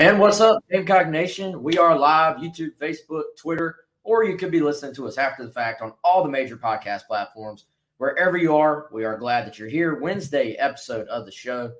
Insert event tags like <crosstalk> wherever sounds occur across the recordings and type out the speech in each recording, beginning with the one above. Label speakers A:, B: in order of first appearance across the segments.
A: And what's up, Gamecock Nation? We are live, YouTube, Facebook, Twitter, or you could be listening to us after the fact on all the major podcast platforms. Wherever you are, we are glad that you're here. Wednesday episode of the show,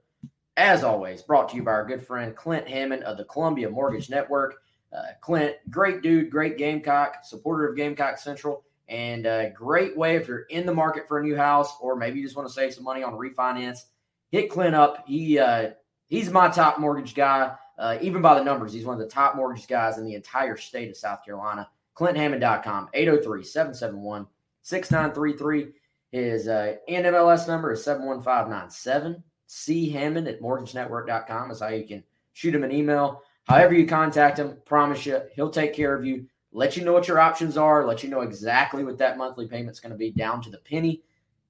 A: as always, brought to you by our good friend Clint Hammond of the Columbia Mortgage Network. Uh, Clint, great dude, great Gamecock, supporter of Gamecock Central, and a great way if you're in the market for a new house or maybe you just want to save some money on refinance. Hit Clint up. He uh, he's my top mortgage guy. Uh, even by the numbers, he's one of the top mortgage guys in the entire state of South Carolina. ClintHammond.com, 803 771 6933. His uh, NMLS number is 71597. C Hammond at mortgagenetwork.com is how you can shoot him an email. However, you contact him, promise you, he'll take care of you, let you know what your options are, let you know exactly what that monthly payment's going to be down to the penny.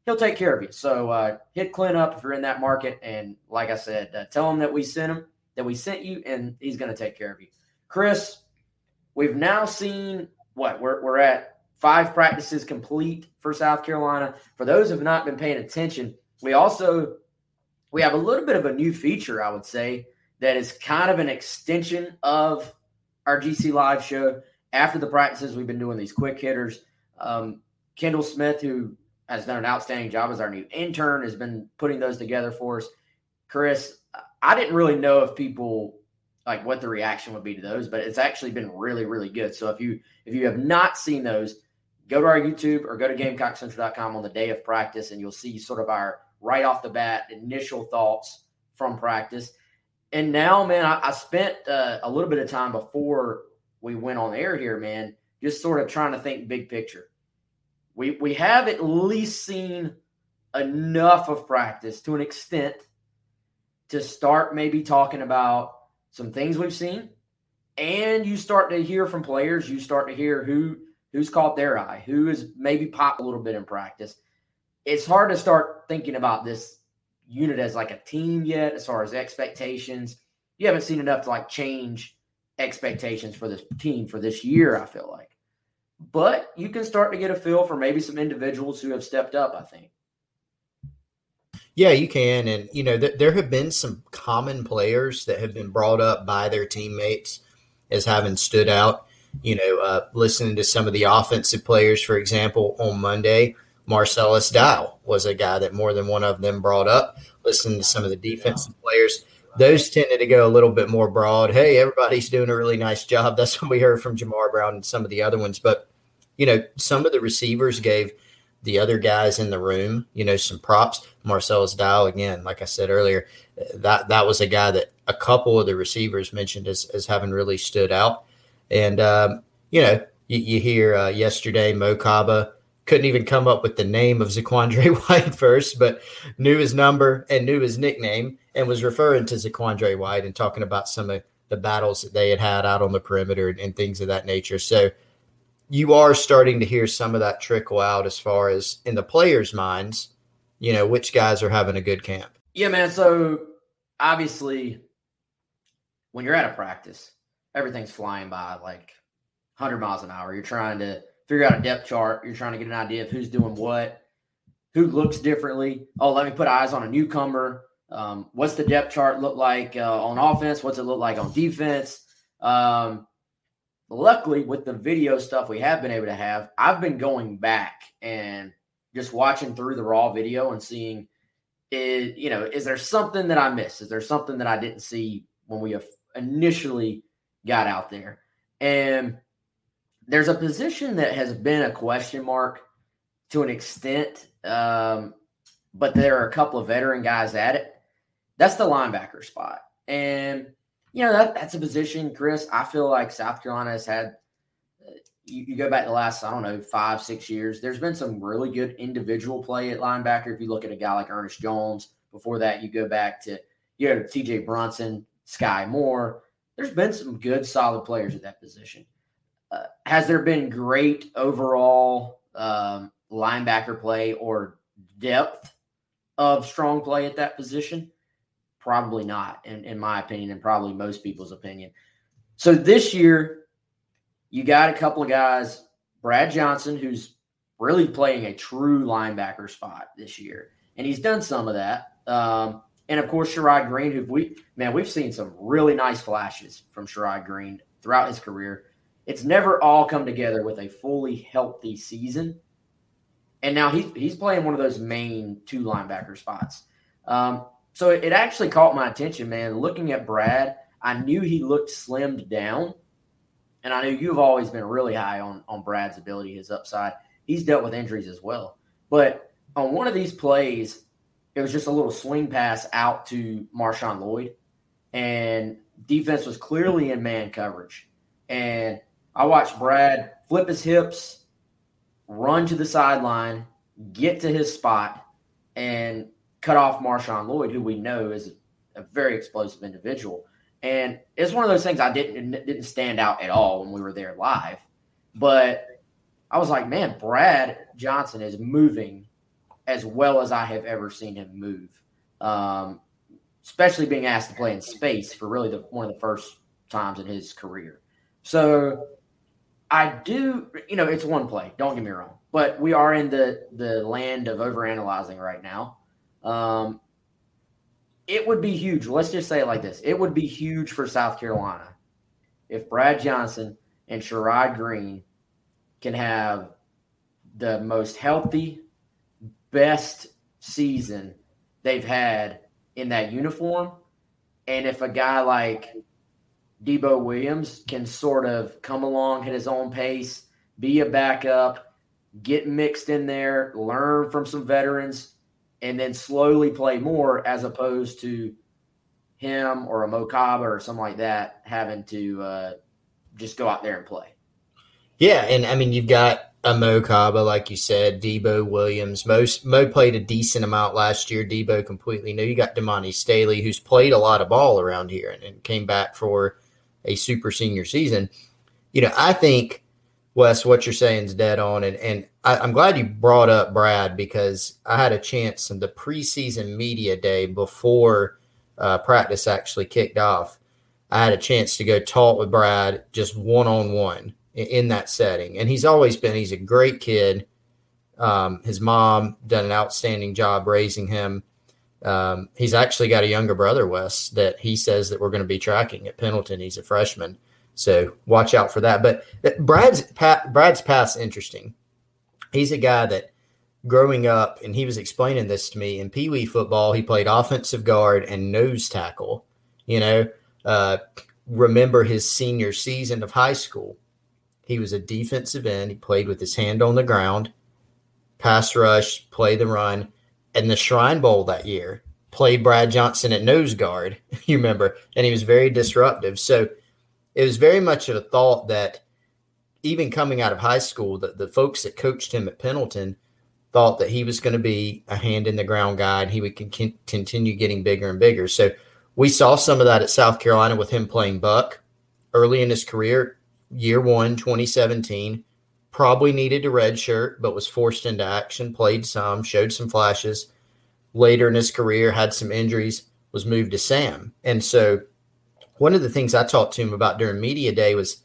A: He'll take care of you. So uh, hit Clint up if you're in that market. And like I said, uh, tell him that we sent him that we sent you, and he's going to take care of you. Chris, we've now seen what we're, we're at five practices complete for South Carolina. For those who have not been paying attention, we also we have a little bit of a new feature, I would say, that is kind of an extension of our GC Live show. After the practices, we've been doing these quick hitters. Um, Kendall Smith, who has done an outstanding job as our new intern, has been putting those together for us. Chris, I didn't really know if people like what the reaction would be to those, but it's actually been really, really good. So if you if you have not seen those, go to our YouTube or go to GamecockCentral.com on the day of practice, and you'll see sort of our right off the bat initial thoughts from practice. And now, man, I, I spent uh, a little bit of time before we went on air here, man, just sort of trying to think big picture. We we have at least seen enough of practice to an extent to start maybe talking about some things we've seen. And you start to hear from players you start to hear who who's caught their eye who has maybe popped a little bit in practice. It's hard to start thinking about this unit as like a team yet as far as expectations. You haven't seen enough to like change expectations for this team for this year i feel like. But you can start to get a feel for maybe some individuals who have stepped up i think
B: yeah, you can. And, you know, th- there have been some common players that have been brought up by their teammates as having stood out. You know, uh, listening to some of the offensive players, for example, on Monday, Marcellus Dial was a guy that more than one of them brought up. Listening to some of the defensive players, those tended to go a little bit more broad. Hey, everybody's doing a really nice job. That's what we heard from Jamar Brown and some of the other ones. But, you know, some of the receivers gave – the other guys in the room, you know, some props. Marcellus Dial, again, like I said earlier, that that was a guy that a couple of the receivers mentioned as, as having really stood out. And, um, you know, you, you hear uh, yesterday Mo Kaba couldn't even come up with the name of Zaquandre <laughs> White first, but knew his number and knew his nickname and was referring to Zaquandre White and talking about some of the battles that they had had out on the perimeter and, and things of that nature. So, you are starting to hear some of that trickle out as far as in the players' minds, you know, which guys are having a good camp.
A: Yeah, man. So obviously, when you're at a practice, everything's flying by like 100 miles an hour. You're trying to figure out a depth chart. You're trying to get an idea of who's doing what, who looks differently. Oh, let me put eyes on a newcomer. Um, what's the depth chart look like uh, on offense? What's it look like on defense? Um, luckily, with the video stuff we have been able to have, I've been going back and just watching through the raw video and seeing, is, you know, is there something that I missed? Is there something that I didn't see when we initially got out there? And there's a position that has been a question mark to an extent, um, but there are a couple of veteran guys at it. That's the linebacker spot. And, you know, that, that's a position, Chris, I feel like South Carolina has had. You, you go back the last, I don't know, five, six years. There's been some really good individual play at linebacker. If you look at a guy like Ernest Jones, before that, you go back to, you know, TJ Brunson, Skai Moore. There's been some good, solid players at that position. Uh, has there been great overall um, linebacker play or depth of strong play at that position? Probably not, in, in my opinion, and probably most people's opinion. So this year, you got a couple of guys, Brad Johnson, who's really playing a true linebacker spot this year, and he's done some of that. Um, and of course, Sherrod Greene, who we man, we've seen some really nice flashes from Sherrod Greene throughout his career. It's never all come together with a fully healthy season. And now he's he's playing one of those main two linebacker spots. Um, so it, actually caught my attention, man. Looking at Brad, I knew he looked slimmed down, and I knew you've always been really high on on Brad's ability, his upside. He's dealt with injuries as well, but on one of these plays, it was just a little swing pass out to Marshawn Lloyd, and defense was clearly in man coverage. And I watched Brad flip his hips, run to the sideline, get to his spot, and cut off Marshawn Lloyd, who we know is a very explosive individual. And it's one of those things I didn't didn't stand out at all when we were there live, but I was like, man, Brad Johnson is moving as well as I have ever seen him move. Um, especially being asked to play in space for really the, one of the first times in his career. So I do, you know, it's one play. Don't get me wrong, but we are in the the land of overanalyzing right now. Um, it would be huge. Let's just say it like this: it would be huge for South Carolina if Brad Johnson and Sherrod Greene can have the most healthy, best season they've had in that uniform, and if a guy like Debo Williams can sort of come along at his own pace, be a backup, get mixed in there, learn from some veterans, and then slowly play more as opposed to him or a Mo Kaba or something like that having to uh, just go out there and play.
B: Yeah, and I mean you've got a Mo Kaba, like you said, Debo Williams. Most Mo played a decent amount last year. Debo completely new. You got Damani Staley, who's played a lot of ball around here and, and came back for a super senior season. You know, I think Wes, what you're saying is dead on, and and I, am glad you brought up Brad because I had a chance in the preseason media day before uh, practice actually kicked off. I had a chance to go talk with Brad just one on one in that setting, and he's always been he's a great kid. Um, his mom done an outstanding job raising him. Um, he's actually got a younger brother, Wes, that he says that we're going to be tracking at Pendleton. He's a freshman. So watch out for that. But Brad's Brad's path's interesting. He's a guy that growing up, and he was explaining this to me in Pee Wee football. He played offensive guard and nose tackle. You know, uh, remember his senior season of high school. He was a defensive end. He played with his hand on the ground, pass rush, play the run, and the Shrine Bowl that year played Brad Johnson at nose guard. <laughs> You remember, and he was very disruptive. So it was very much a thought that even coming out of high school, that the folks that coached him at Pendleton thought that he was going to be a hand in the ground guy and he would con- continue getting bigger and bigger. So we saw some of that at South Carolina with him playing Buck early in his career, year one, 2017. Probably needed a red shirt, but was forced into action, played some, showed some flashes. Later in his career, had some injuries, was moved to Sam. And so one of the things I talked to him about during media day was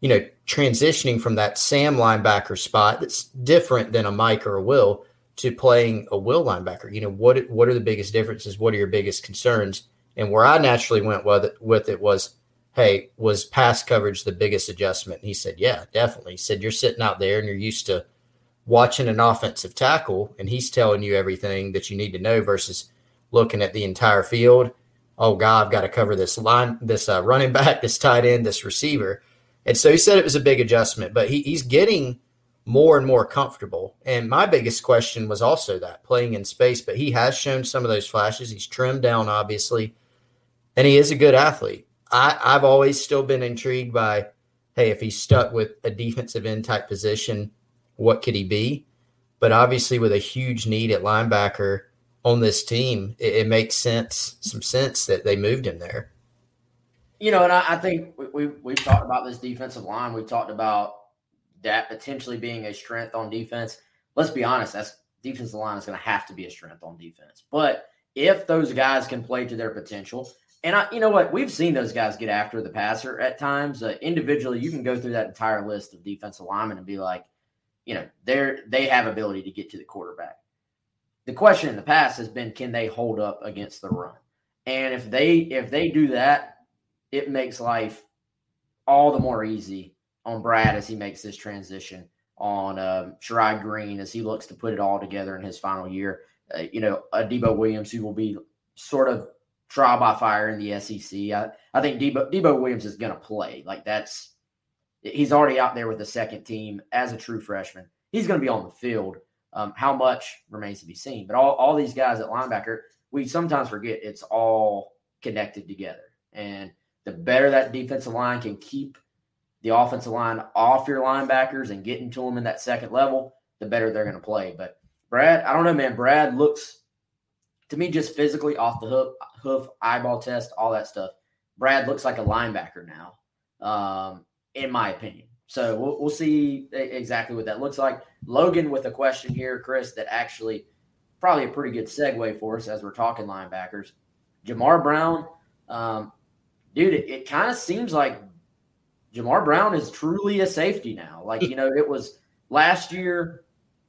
B: you know, transitioning from that Sam linebacker spot that's different than a Mike or a Will to playing a Will linebacker. You know, what what are the biggest differences? What are your biggest concerns? And where I naturally went with it, with it was, hey, was pass coverage the biggest adjustment? And he said, yeah, definitely. He said, you're sitting out there and you're used to watching an offensive tackle, and he's telling you everything that you need to know versus looking at the entire field. Oh God, I've got to cover this line, this uh, running <laughs> back, this tight end, this receiver. And so he said it was a big adjustment, but he, he's getting more and more comfortable. And my biggest question was also that playing in space, but he has shown some of those flashes. He's trimmed down, obviously, and he is a good athlete. I, I've always still been intrigued by, hey, if he's stuck with a defensive end type position, what could he be? But obviously, with a huge need at linebacker on this team, it, it makes sense, some sense that they moved him there.
A: You know, and I, I think we, we, we've talked about this defensive line. We've talked about that potentially being a strength on defense. Let's be honest, that's defensive line is going to have to be a strength on defense. But if those guys can play to their potential, and I, you know what, we've seen those guys get after the passer at times. Uh, individually, you can go through that entire list of defensive linemen and be like, you know, they're they have ability to get to the quarterback. The question in the past has been, can they hold up against the run? And if they if they do that, it makes life all the more easy on Brad as he makes this transition, on um, Sherrod Greene as he looks to put it all together in his final year. Uh, you know, a Debo Williams who will be sort of trial by fire in the SEC. I, I think Debo, Debo Williams is going to play. Like that's he's already out there with the second team as a true freshman. He's going to be on the field. Um, how much remains to be seen. But all, all these guys at linebacker, we sometimes forget it's all connected together. And the better that defensive line can keep the offensive line off your linebackers and getting to them in that second level, the better they're going to play. But Brad, I don't know, man. Brad looks to me just physically off the hoof, hoof eyeball test, all that stuff. Brad looks like a linebacker now, um, in my opinion. So we'll, we'll see exactly what that looks like. Logan with a question here, Chris, that actually probably a pretty good segue for us as we're talking linebackers. Jamar Brown, um, dude, it, it kind of seems like Jamar Brown is truly a safety now. Like, you know, it was last year,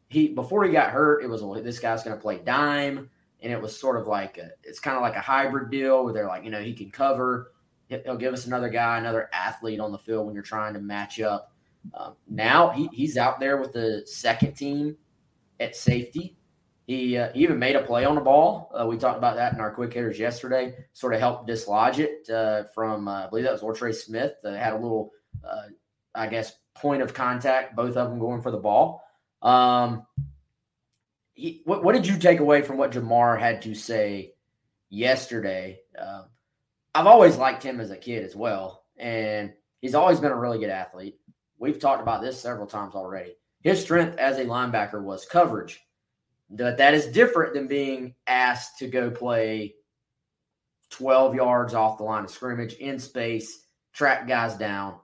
A: he before he got hurt, it was this guy's going to play dime. And it was sort of like a, it's kind of like a hybrid deal where they're like, you know, he can cover, he'll give us another guy, another athlete on the field when you're trying to match up. Um, now he, he's out there with the second team at safety. He, uh, he even made a play on the ball. Uh, we talked about that in our quick hitters yesterday. Sort of helped dislodge it uh, from, uh, I believe that was Ortre Smith. Had a little, uh, I guess, point of contact. Both of them going for the ball. Um, he, what, what did you take away from what Jamar had to say yesterday? Um, I've always liked him as a kid as well, and he's always been a really good athlete. We've talked about this several times already. His strength as a linebacker was coverage that that is different than being asked to go play 12 yards off the line of scrimmage in space, track guys down,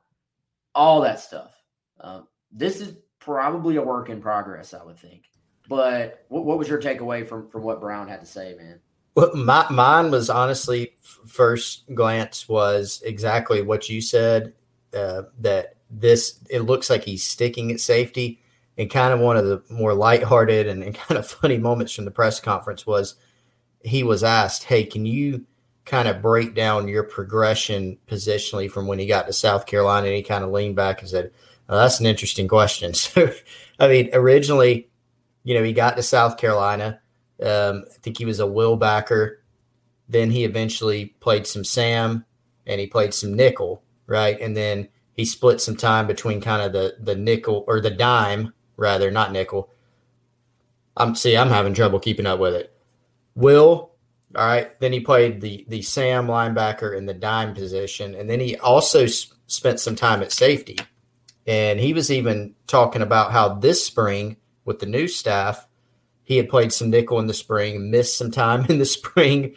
A: all that stuff. Um, this is probably a work in progress, I would think. But what, what, was your takeaway from from what Brown had to say, man?
B: Well, my, mine was honestly first glance was exactly what you said. Uh, that this it looks like he's sticking at safety and kind of one of the more lighthearted and, and <laughs> kind of funny moments from the press conference was he was asked, Hey, can you kind of break down your progression positionally from when he got to South Carolina? And he kind of leaned back and said, oh, That's an interesting question. <laughs> So, I mean, originally, you know, he got to South Carolina. Um, I think he was a will backer. Then he eventually played some Sam and he played some nickel, right? And then he split some time between kind of the the nickel or the dime rather, not nickel. I'm see, I'm having trouble keeping up with it. Will, all right. Then he played the the Sam linebacker in the dime position, and then he also sp- spent some time at safety. And he was even talking about how this spring with the new staff, he had played some nickel in the spring, missed some time <laughs> in the spring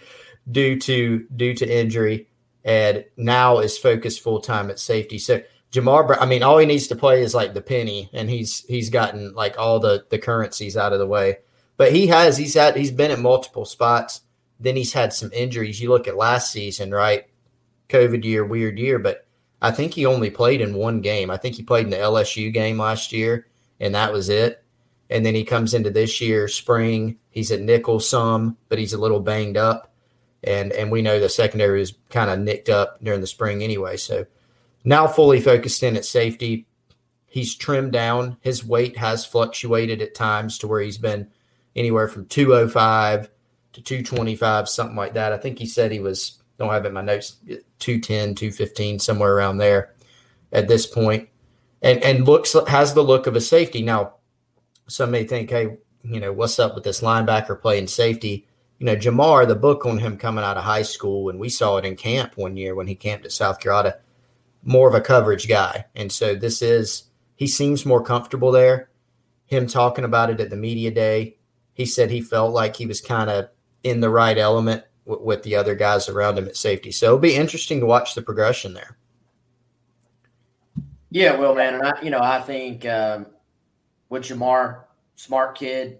B: due to due to injury, and now is focused full time at safety. So Jamar, I mean, all he needs to play is like the penny, and he's he's gotten like all the the currencies out of the way. But he has he's had he's been at multiple spots. Then he's had some injuries. You look at last season, right? COVID year, weird year, but I think he only played in one game. I think he played in the LSU game last year, and that was it. And then he comes into this year, spring. He's at nickel some, but he's a little banged up. And and we know the secondary is kind of nicked up during the spring anyway. So now fully focused in at safety. He's trimmed down. His weight has fluctuated at times to where he's been anywhere from 205 to 225, something like that. I think he said he was, don't have it in my notes, 210, 215, somewhere around there at this point. And and looks has the look of a safety. Now, some may think, hey, you know, what's up with this linebacker playing safety? You know, Jamar, the book on him coming out of high school, and we saw it in camp one year when he camped at South Carolina, more of a coverage guy. And so this is, he seems more comfortable there. Him talking about it at the media day, he said he felt like he was kind of in the right element w- with the other guys around him at safety. So it'll be interesting to watch the progression there.
A: Yeah, well, man, and I, you know, I think um, with Jamar, smart kid,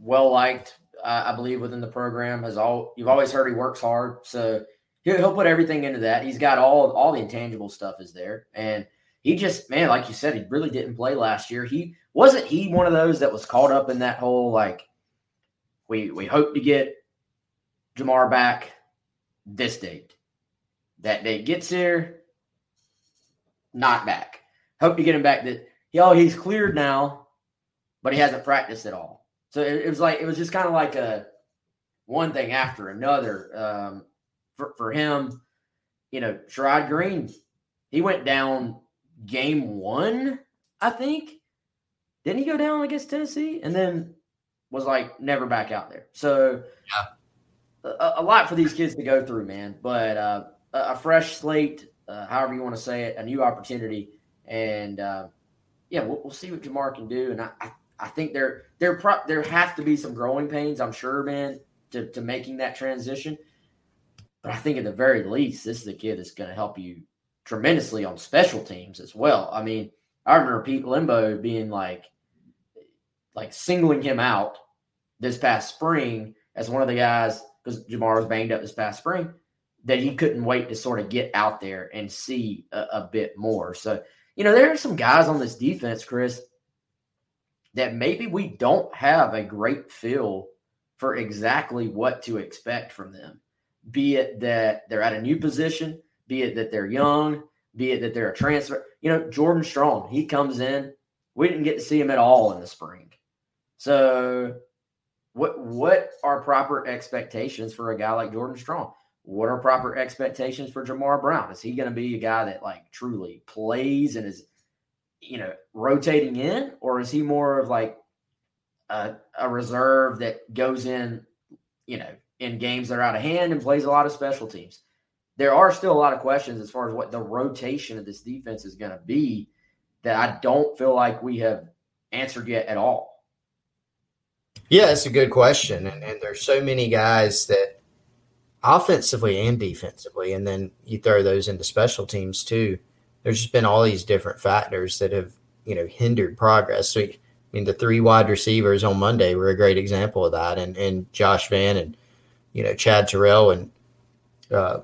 A: well liked, I believe within the program. Has all you've always heard he works hard, so he'll, he'll put everything into that. He's got all all the intangible stuff is there, and he just man, like you said, he really didn't play last year. He wasn't he one of those that was caught up in that whole like we we hope to get Jamar back this date. That date gets here, not back. Hope to get him back. That he oh he's cleared now, but he hasn't practiced at all. So it, it was like it was just kind of like a one thing after another um, for for him. You know, Sherrod Greene, he went down game one, I think. Didn't he go down against Tennessee? And then was like never back out there. So yeah. a, a, lot for these kids to go through, man. But uh, a, fresh slate, uh, however you want to say it, a new opportunity, and uh, yeah, we'll, we'll, see what Jamar can do. And I, I, I think there there pro- there have to be some growing pains, I'm sure, man, to to making that transition. But I think at the very least, this is a kid that's going to help you tremendously on special teams as well. I mean, I remember Pete Lembo being like, like singling him out this past spring as one of the guys because Jamar was banged up this past spring that he couldn't wait to sort of get out there and see a, a bit more. So, you know, there are some guys on this defense, Chris, that maybe we don't have a great feel for exactly what to expect from them. Be it that they're at a new position, be it that they're young, be it that they're a transfer. You know, Jordan Strong, he comes in. We didn't get to see him at all in the spring. So what what are proper expectations for a guy like Jordan Strong? What are proper expectations for Jamar Brown? Is he going to be a guy that like truly plays and is you know rotating in, or is he more of like a, a reserve that goes in, you know, in games that are out of hand and plays a lot of special teams? There are still a lot of questions as far as what the rotation of this defense is going to be that I don't feel like we have answered yet at all.
B: Yeah, it's a good question. And, and there's so many guys that offensively and defensively, and then you throw those into special teams too. There's just been all these different factors that have, you know, hindered progress. So, I mean, the three wide receivers on Monday were a great example of that. And, and Josh Vann and, you know, Chad Terrell and uh,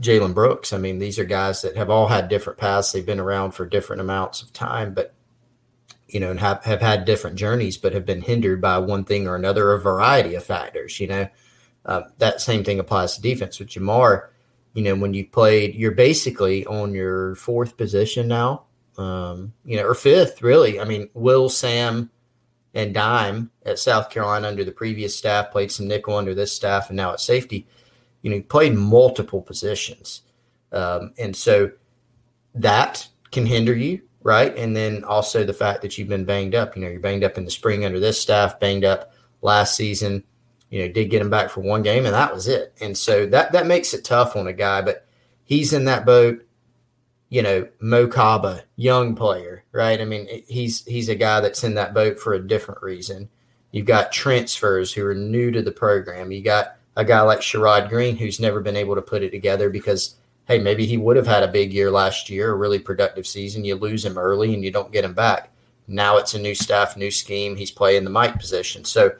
B: Jalen Brooks. I mean, these are guys that have all had different paths. They've been around for different amounts of time, but you know, and have, have had different journeys, but have been hindered by one thing or another, a variety of factors. You know, uh, that same thing applies to defense. With Jamar, you know, when you played, you're basically on your fourth position now, um, you know, or fifth, really. I mean, Will, Sam, and Dime at South Carolina under the previous staff played some nickel under this staff, and now at safety. You know, played multiple positions, um, and so that can hinder you right? And then also the fact that you've been banged up. You know, you're banged up in the spring under this staff, banged up last season. You know, did get him back for one game, and that was it. And so that that makes it tough on a guy, but he's in that boat. You know, Mo Kaba, young player, right? I mean, he's he's a guy that's in that boat for a different reason. You've got transfers who are new to the program. You got a guy like Sherrod Greene who's never been able to put it together because hey, maybe he would have had a big year last year, a really productive season. You lose him early and you don't get him back. Now it's a new staff, new scheme. He's playing the Mike position. So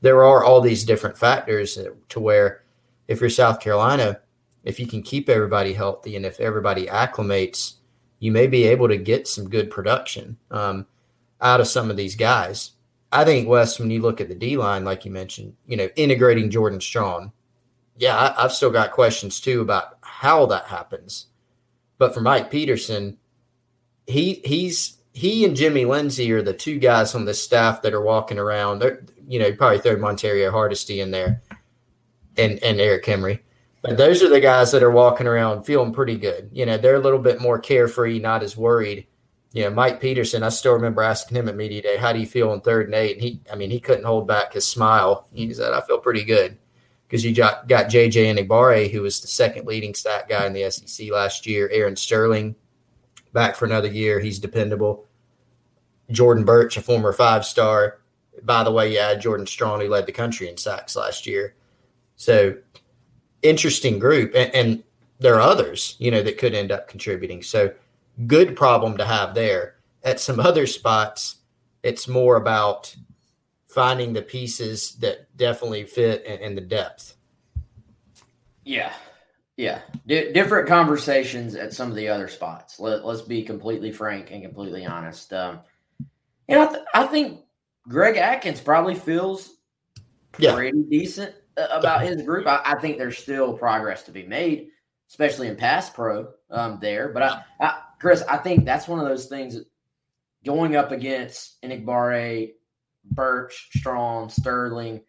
B: there are all these different factors to where if you're South Carolina, if you can keep everybody healthy and if everybody acclimates, you may be able to get some good production um, out of some of these guys. I think Wes, when you look at the D line, like you mentioned, you know, integrating Jordan Strong, yeah, I, I've still got questions too about how that happens. But for Mike Peterson, he he's he and Jimmy Lindsey are the two guys on the staff that are walking around. They're, you know, probably throw Montario Hardesty in there and and Eric Henry. But those are the guys that are walking around feeling pretty good. You know, they're a little bit more carefree, not as worried. You know, Mike Peterson, I still remember asking him at media day, how do you feel on third and eight? And he, I mean, he couldn't hold back his smile. He said, I feel pretty good because you got, got JJ Enagbare, who was the second leading stat guy in the SEC last year. Aaron Sterling back for another year. He's dependable. Jordan Burch, a former five star. By the way, yeah, Jordan Strong, who led the country in sacks last year. So interesting group. And, and there are others, you know, that could end up contributing. So good problem to have there. At some other spots, it's more about finding the pieces that definitely fit and, and the depth.
A: Yeah. Yeah. D- different conversations at some of the other spots. Let, us be completely frank and completely honest. Um, know, I, th- I think Greg Adkins probably feels pretty yeah. decent about his group. I, I, think there's still progress to be made, especially in pass pro um, there. But I, I, Chris, I think that's one of those things going up against Enagbare, Burch, Strong, Sterling,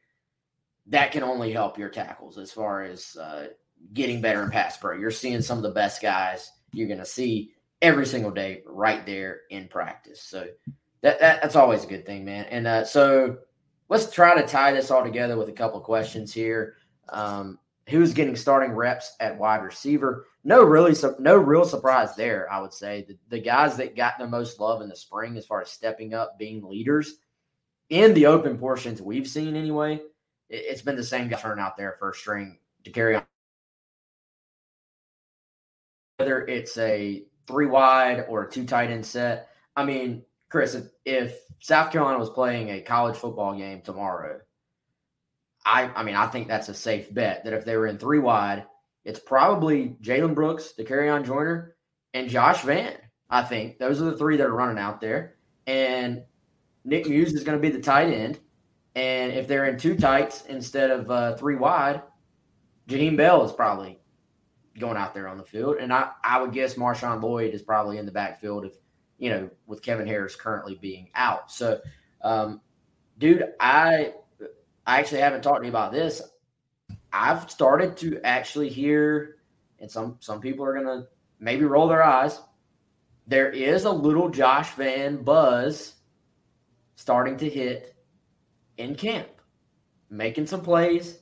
A: that can only help your tackles as far as uh, getting better in pass pro. You're seeing some of the best guys you're going to see every single day right there in practice. So that, that that's always a good thing, man. And uh, so let's try to tie this all together with a couple questions here. Um, who's getting starting reps at wide receiver? No, really, no real surprise there. I would say the, the guys that got the most love in the spring, as far as stepping up, being leaders in the open portions we've seen anyway. It, has been the same guy turn out there first string to carry on. Whether it's a three wide or a two tight end set, I mean, Chris, if, if South Carolina was playing a college football game tomorrow, I I mean I think that's a safe bet that if they were in three wide, it's probably Jalen Brooks, Dakereon Joyner, and Josh Vann. I think those are the three that are running out there. And Nick Muse is going to be the tight end. And if they're in two tights instead of uh, three wide, Jaheim Bell is probably going out there on the field. And I, I would guess Marshawn Lloyd is probably in the backfield if you know, with Kevin Harris currently being out. So, um, dude, I I actually haven't talked to you about this. I've started to actually hear, and some some people are gonna maybe roll their eyes. There is a little Josh Vann buzz starting to hit in camp, making some plays,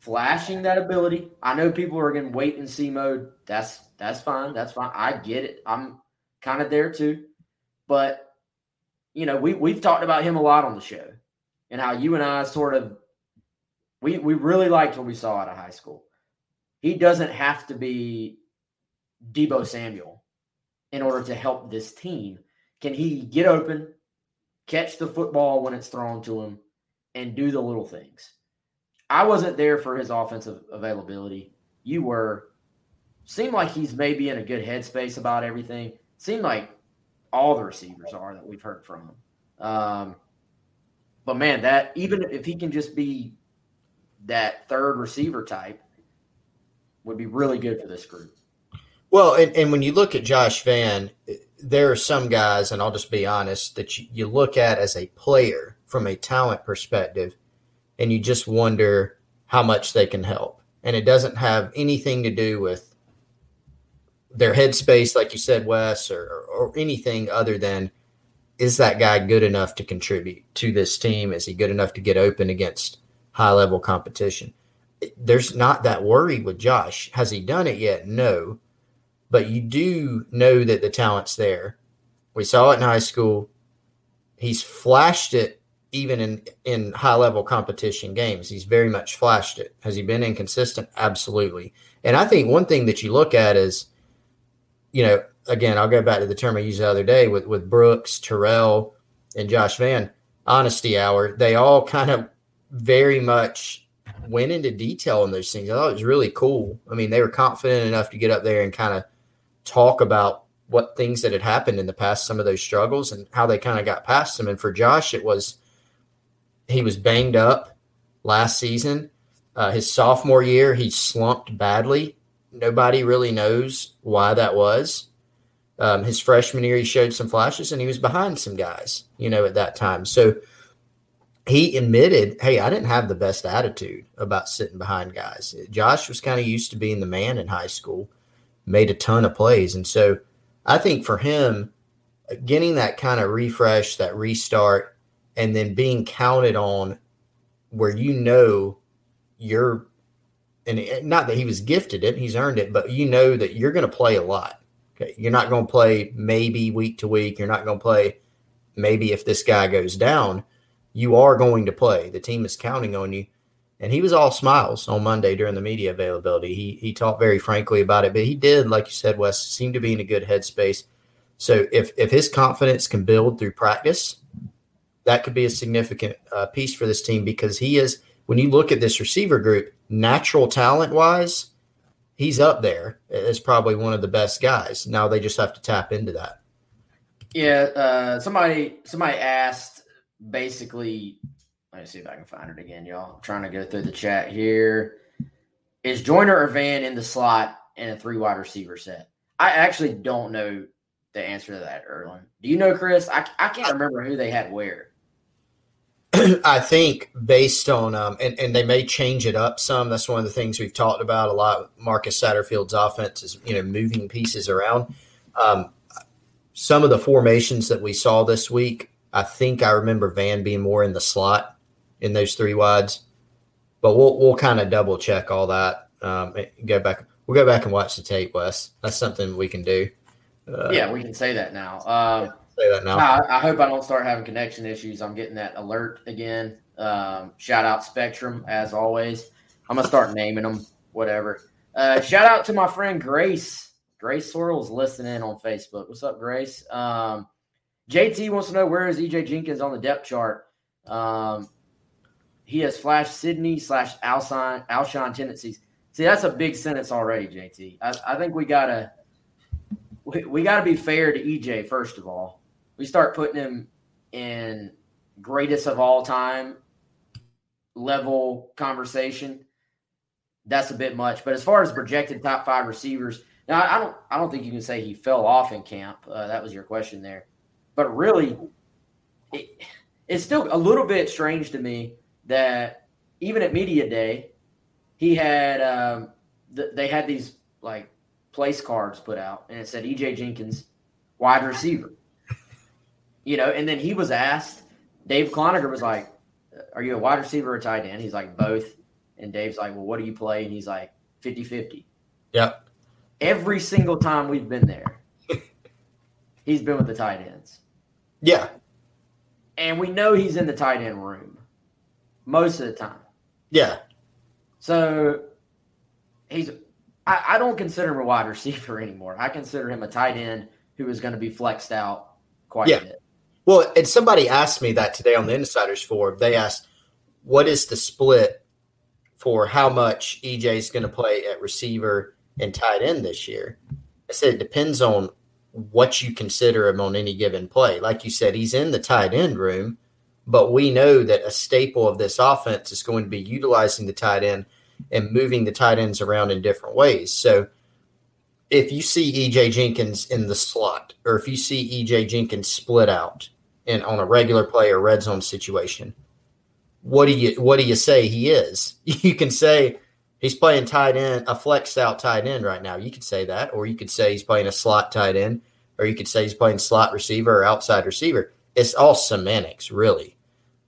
A: flashing that ability. I know people are in wait and see mode. That's that's fine. That's fine. I get it. I'm kind of there too. But you know, we we've talked about him a lot on the show, and how you and I sort of we we really liked what we saw out of high school. He doesn't have to be Deebo Samuel in order to help this team. Can he get open, catch the football when it's thrown to him, and do the little things? I wasn't there for his offensive availability. You were. Seemed like he's maybe in a good headspace about everything seemed like all the receivers are that we've heard from. Um, but man, that even if he can just be that third receiver type, would be really good for this group.
B: Well, and, and when you look at Josh Vann, there are some guys, and I'll just be honest, that you, you look at as a player from a talent perspective, and you just wonder how much they can help. And it doesn't have anything to do with their headspace, like you said, Wes, or, or anything other than is that guy good enough to contribute to this team? Is he good enough to get open against high level competition? There's not that worry with Josh. Has he done it yet? No. But you do know that the talent's there. We saw it in high school. He's flashed it even in, in high level competition games. He's very much flashed it. Has he been inconsistent? Absolutely. And I think one thing that you look at is you know, again, I'll go back to the term I used the other day with with Brooks, Terrell, and Josh Vann Honesty hour. They all kind of very much went into detail on those things. I thought it was really cool. I mean, they were confident enough to get up there and kind of talk about what things that had happened in the past, some of those struggles, and how they kind of got past them. And for Josh, it was he was banged up last season. Uh, his sophomore year, he slumped badly. Nobody really knows why that was. Um, his freshman year, he showed some flashes and he was behind some guys, you know, at that time. So he admitted, hey, I didn't have the best attitude about sitting behind guys. Josh was kind of used to being the man in high school, made a ton of plays. And so I think for him, getting that kind of refresh, that restart, and then being counted on where you know you're, and not that he was gifted it, he's earned it, but you know that you're going to play a lot. Okay. You're not going to play maybe week to week. You're not going to play maybe if this guy goes down you are going to play. The team is counting on you. And he was all smiles on Monday during the media availability. He he talked very frankly about it, but he did, like you said, Wes, seem to be in a good headspace. So if if his confidence can build through practice, that could be a significant uh, piece for this team because he is. When you look at this receiver group, natural talent wise, he's up there as probably one of the best guys. Now they just have to tap into that.
A: Yeah, uh, somebody somebody asked basically, let me see if I can find it again, y'all. I'm trying to go through the chat here. Is Joyner or Vann in the slot in a three wide receiver set? I actually don't know the answer to that, Erlen. Do you know, Chris? I, I can't remember who they had where. <clears throat>
B: I think based on um, and, and they may change it up some. That's one of the things we've talked about a lot. Marcus Satterfield's offense is you know moving pieces around. Um, some of the formations that we saw this week I think I remember Vann being more in the slot in those three wides, but we'll we'll kind of double check all that. Um, go back. We'll go back and watch the tape, Wes. That's something we can do.
A: Uh, yeah, we can say that now. Um,
B: say that now.
A: I, I, hope I don't start having connection issues. I'm getting that alert again. Um, shout out Spectrum as always. I'm gonna start naming them. Whatever. Uh, shout out to my friend Grace. Grace Sorrell's listening on Facebook. What's up, Grace? Um, JT wants to know where is EJ Jenkins on the depth chart. Um, he has flash Sidney slash Alshon tendencies. See, that's a big sentence already, JT. I, I think we gotta we, we gotta be fair to EJ first of all. We start putting him in greatest of all time level conversation. That's a bit much. But as far as projected top five receivers, now I don't I don't think you can say he fell off in camp. Uh, that was your question there. But really, it, it's still a little bit strange to me that even at media day, he had um, th- they had these like place cards put out, and it said EJ Jenkins, wide receiver. You know, and then he was asked. Dave Cloninger was like, "Are you a wide receiver or a tight end?" He's like, "Both." And Dave's like, "Well, what do you play?" And he's like, 50-50.
B: Yep.
A: Every single time we've been there, <laughs> he's been with the tight ends.
B: Yeah.
A: And we know he's in the tight end room most of the time.
B: Yeah.
A: So he's I, I don't consider him a wide receiver <laughs> anymore. I consider him a tight end who is going to be flexed out quite yeah. a bit.
B: Well, and somebody asked me that today on the Insiders Forum. They asked, what is the split for how much EJ is going to play at receiver and tight end this year? I said it depends on what you consider him on any given play. Like you said, he's in the tight end room, but we know that a staple of this offense is going to be utilizing the tight end and moving the tight ends around in different ways. So if you see EJ Jenkins in the slot, or if you see EJ Jenkins split out in on a regular play or red zone situation, what do you what do you say he is? <laughs> You can say He's playing tight end, a flexed out tight end right now. You could say that, or you could say he's playing a slot tight end, or you could say he's playing slot receiver or outside receiver. It's all semantics, really.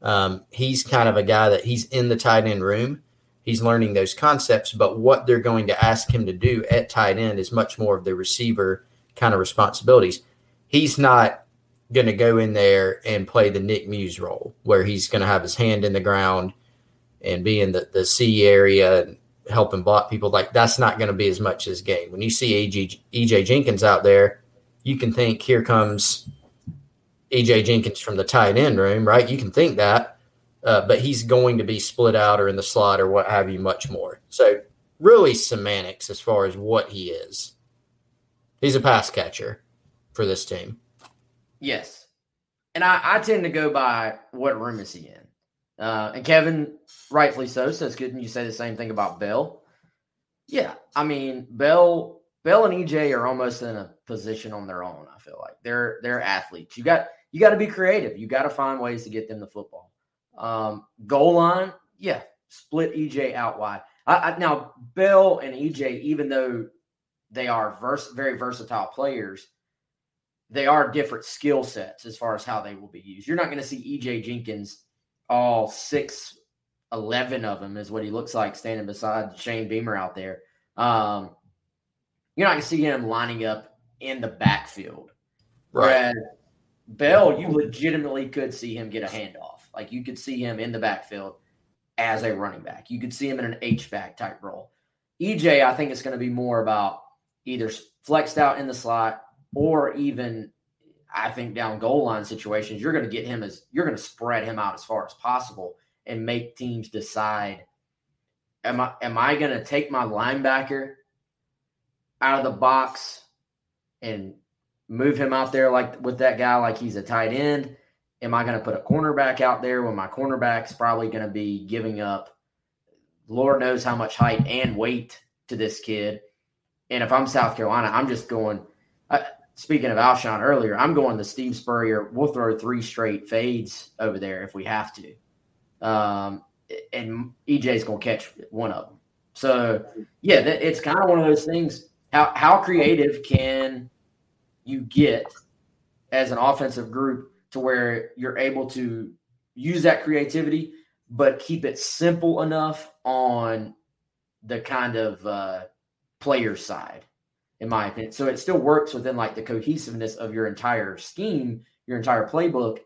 B: Um, he's kind of a guy that he's in the tight end room. He's learning those concepts, but what they're going to ask him to do at tight end is much more of the receiver kind of responsibilities. He's not going to go in there and play the Nick Muse role where he's going to have his hand in the ground and be in the, the C area and helping block people, like that's not going to be as much as game. When you see AG, EJ Jenkins out there, you can think, here comes EJ Jenkins from the tight end room, right? You can think that. Uh, but he's going to be split out or in the slot or what have you much more. So really semantics as far as what he is. He's a pass catcher for this team.
A: Yes. And I, I tend to go by what room is he in. Uh, and Kevin, rightfully so, says, couldn't you say the same thing about Bell? Yeah. I mean, Bell Bell and EJ are almost in a position on their own, I feel like. They're they're athletes. You got you got to be creative. You got to find ways to get them the football. Um, goal line, yeah, split EJ out wide. I, I, now Bell and EJ, even though they are vers- very versatile players, they are different skill sets as far as how they will be used. You're not going to see EJ Jenkins all six, 11 of them is what he looks like standing beside Shane Beamer out there. Um, you're not going to see him lining up in the backfield. Right. Whereas Bell, you legitimately could see him get a handoff. Like you could see him in the backfield as a running back. You could see him in an H back type role. EJ, I think it's going to be more about either flexed out in the slot or even I think down goal line situations, you're going to get him as you're going to spread him out as far as possible and make teams decide am I am I going to take my linebacker out of the box and move him out there like with that guy like he's a tight end? Am I going to put a cornerback out there when my cornerback's probably going to be giving up Lord knows how much height and weight to this kid? And if I'm South Carolina, I'm just going. Uh, speaking of Alshon earlier, I'm going to Steve Spurrier. We'll throw three straight fades over there if we have to. Um, and EJ's going to catch one of them. So, yeah, it's kind of one of those things. How, how creative can you get as an offensive group to where you're able to use that creativity, but keep it simple enough on the kind of uh, player side? in my opinion. So it still works within like the cohesiveness of your entire scheme, your entire playbook,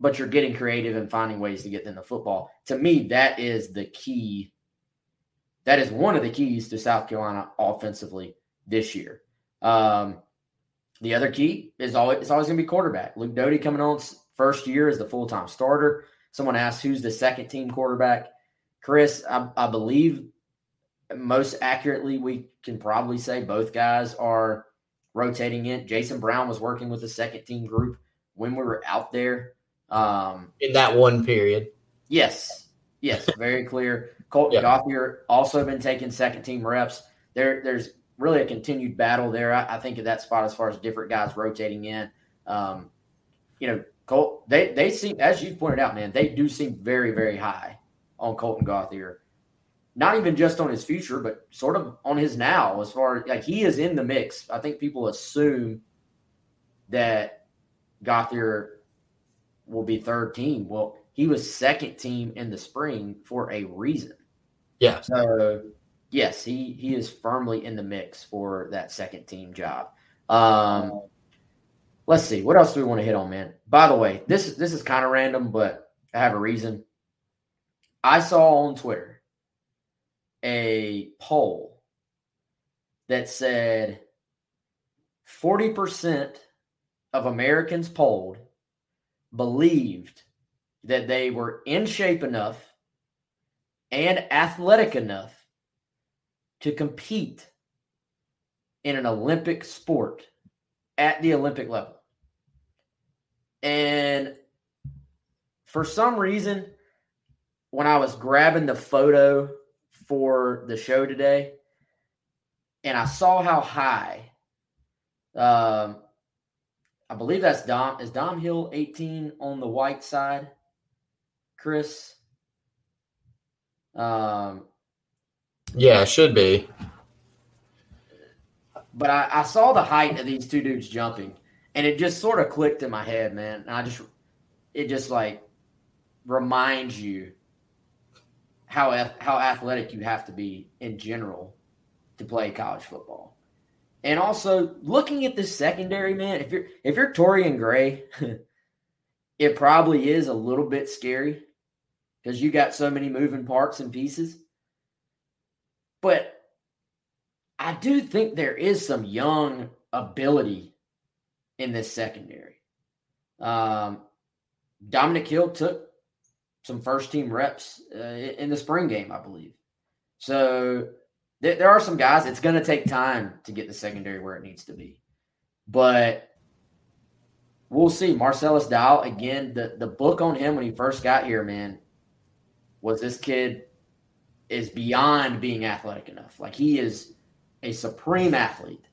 A: but you're getting creative and finding ways to get them the football. To me, that is the key. That is one of the keys to South Carolina offensively this year. Um, the other key is always it's always going to be quarterback. Luke Doty coming on first year as the full time starter. Someone asked who's the second team quarterback. Chris, I, I believe most accurately, we can probably say both guys are rotating in. Jason Brown was working with the second team group when we were out there. Um,
B: in that one period.
A: Yes. Yes. Very clear. Colten yeah. Gauthier also been taking second team reps. There, there's really a continued battle there. I, I, think at that spot as far as different guys rotating in. Um, you know, Colt, they they seem as you pointed out, man, they do seem very, very high on Colten Gauthier not even just on his future, but sort of on his now, as far as like he is in the mix. I think people assume that Gauthier will be third team. Well, he was second team in the spring for a reason.
B: Yeah.
A: So yes, he he is firmly in the mix for that second team job. Um let's see. What else do we want to hit on, man? By the way, this this is kind of random, but I have a reason. I saw on Twitter a poll that said 40% of Americans polled believed that they were in shape enough and athletic enough to compete in an Olympic sport at the Olympic level. And for some reason, when I was grabbing the photo for the show today, and I saw how high. Um, I believe that's Dom. Is Dom Hill 18 on the white side, Chris? Um,
B: yeah, should be.
A: But I, I saw the height of these two dudes jumping, and it just sort of clicked in my head, man. And I just, it just like reminds you how how athletic you have to be in general to play college football. And also looking at the secondary, man, if you're if you're Torian Gray, <laughs> it probably is a little bit scary because you got so many moving parts and pieces. But I do think there is some young ability in this secondary. Um, Dominic Hill took some first team reps uh, in the spring game, I believe. So th- there are some guys. It's going to take time to get the secondary where it needs to be, but we'll see. Marcellus Dial again. The the book on him when he first got here, man, was this kid is beyond being athletic enough. Like he is a supreme athlete.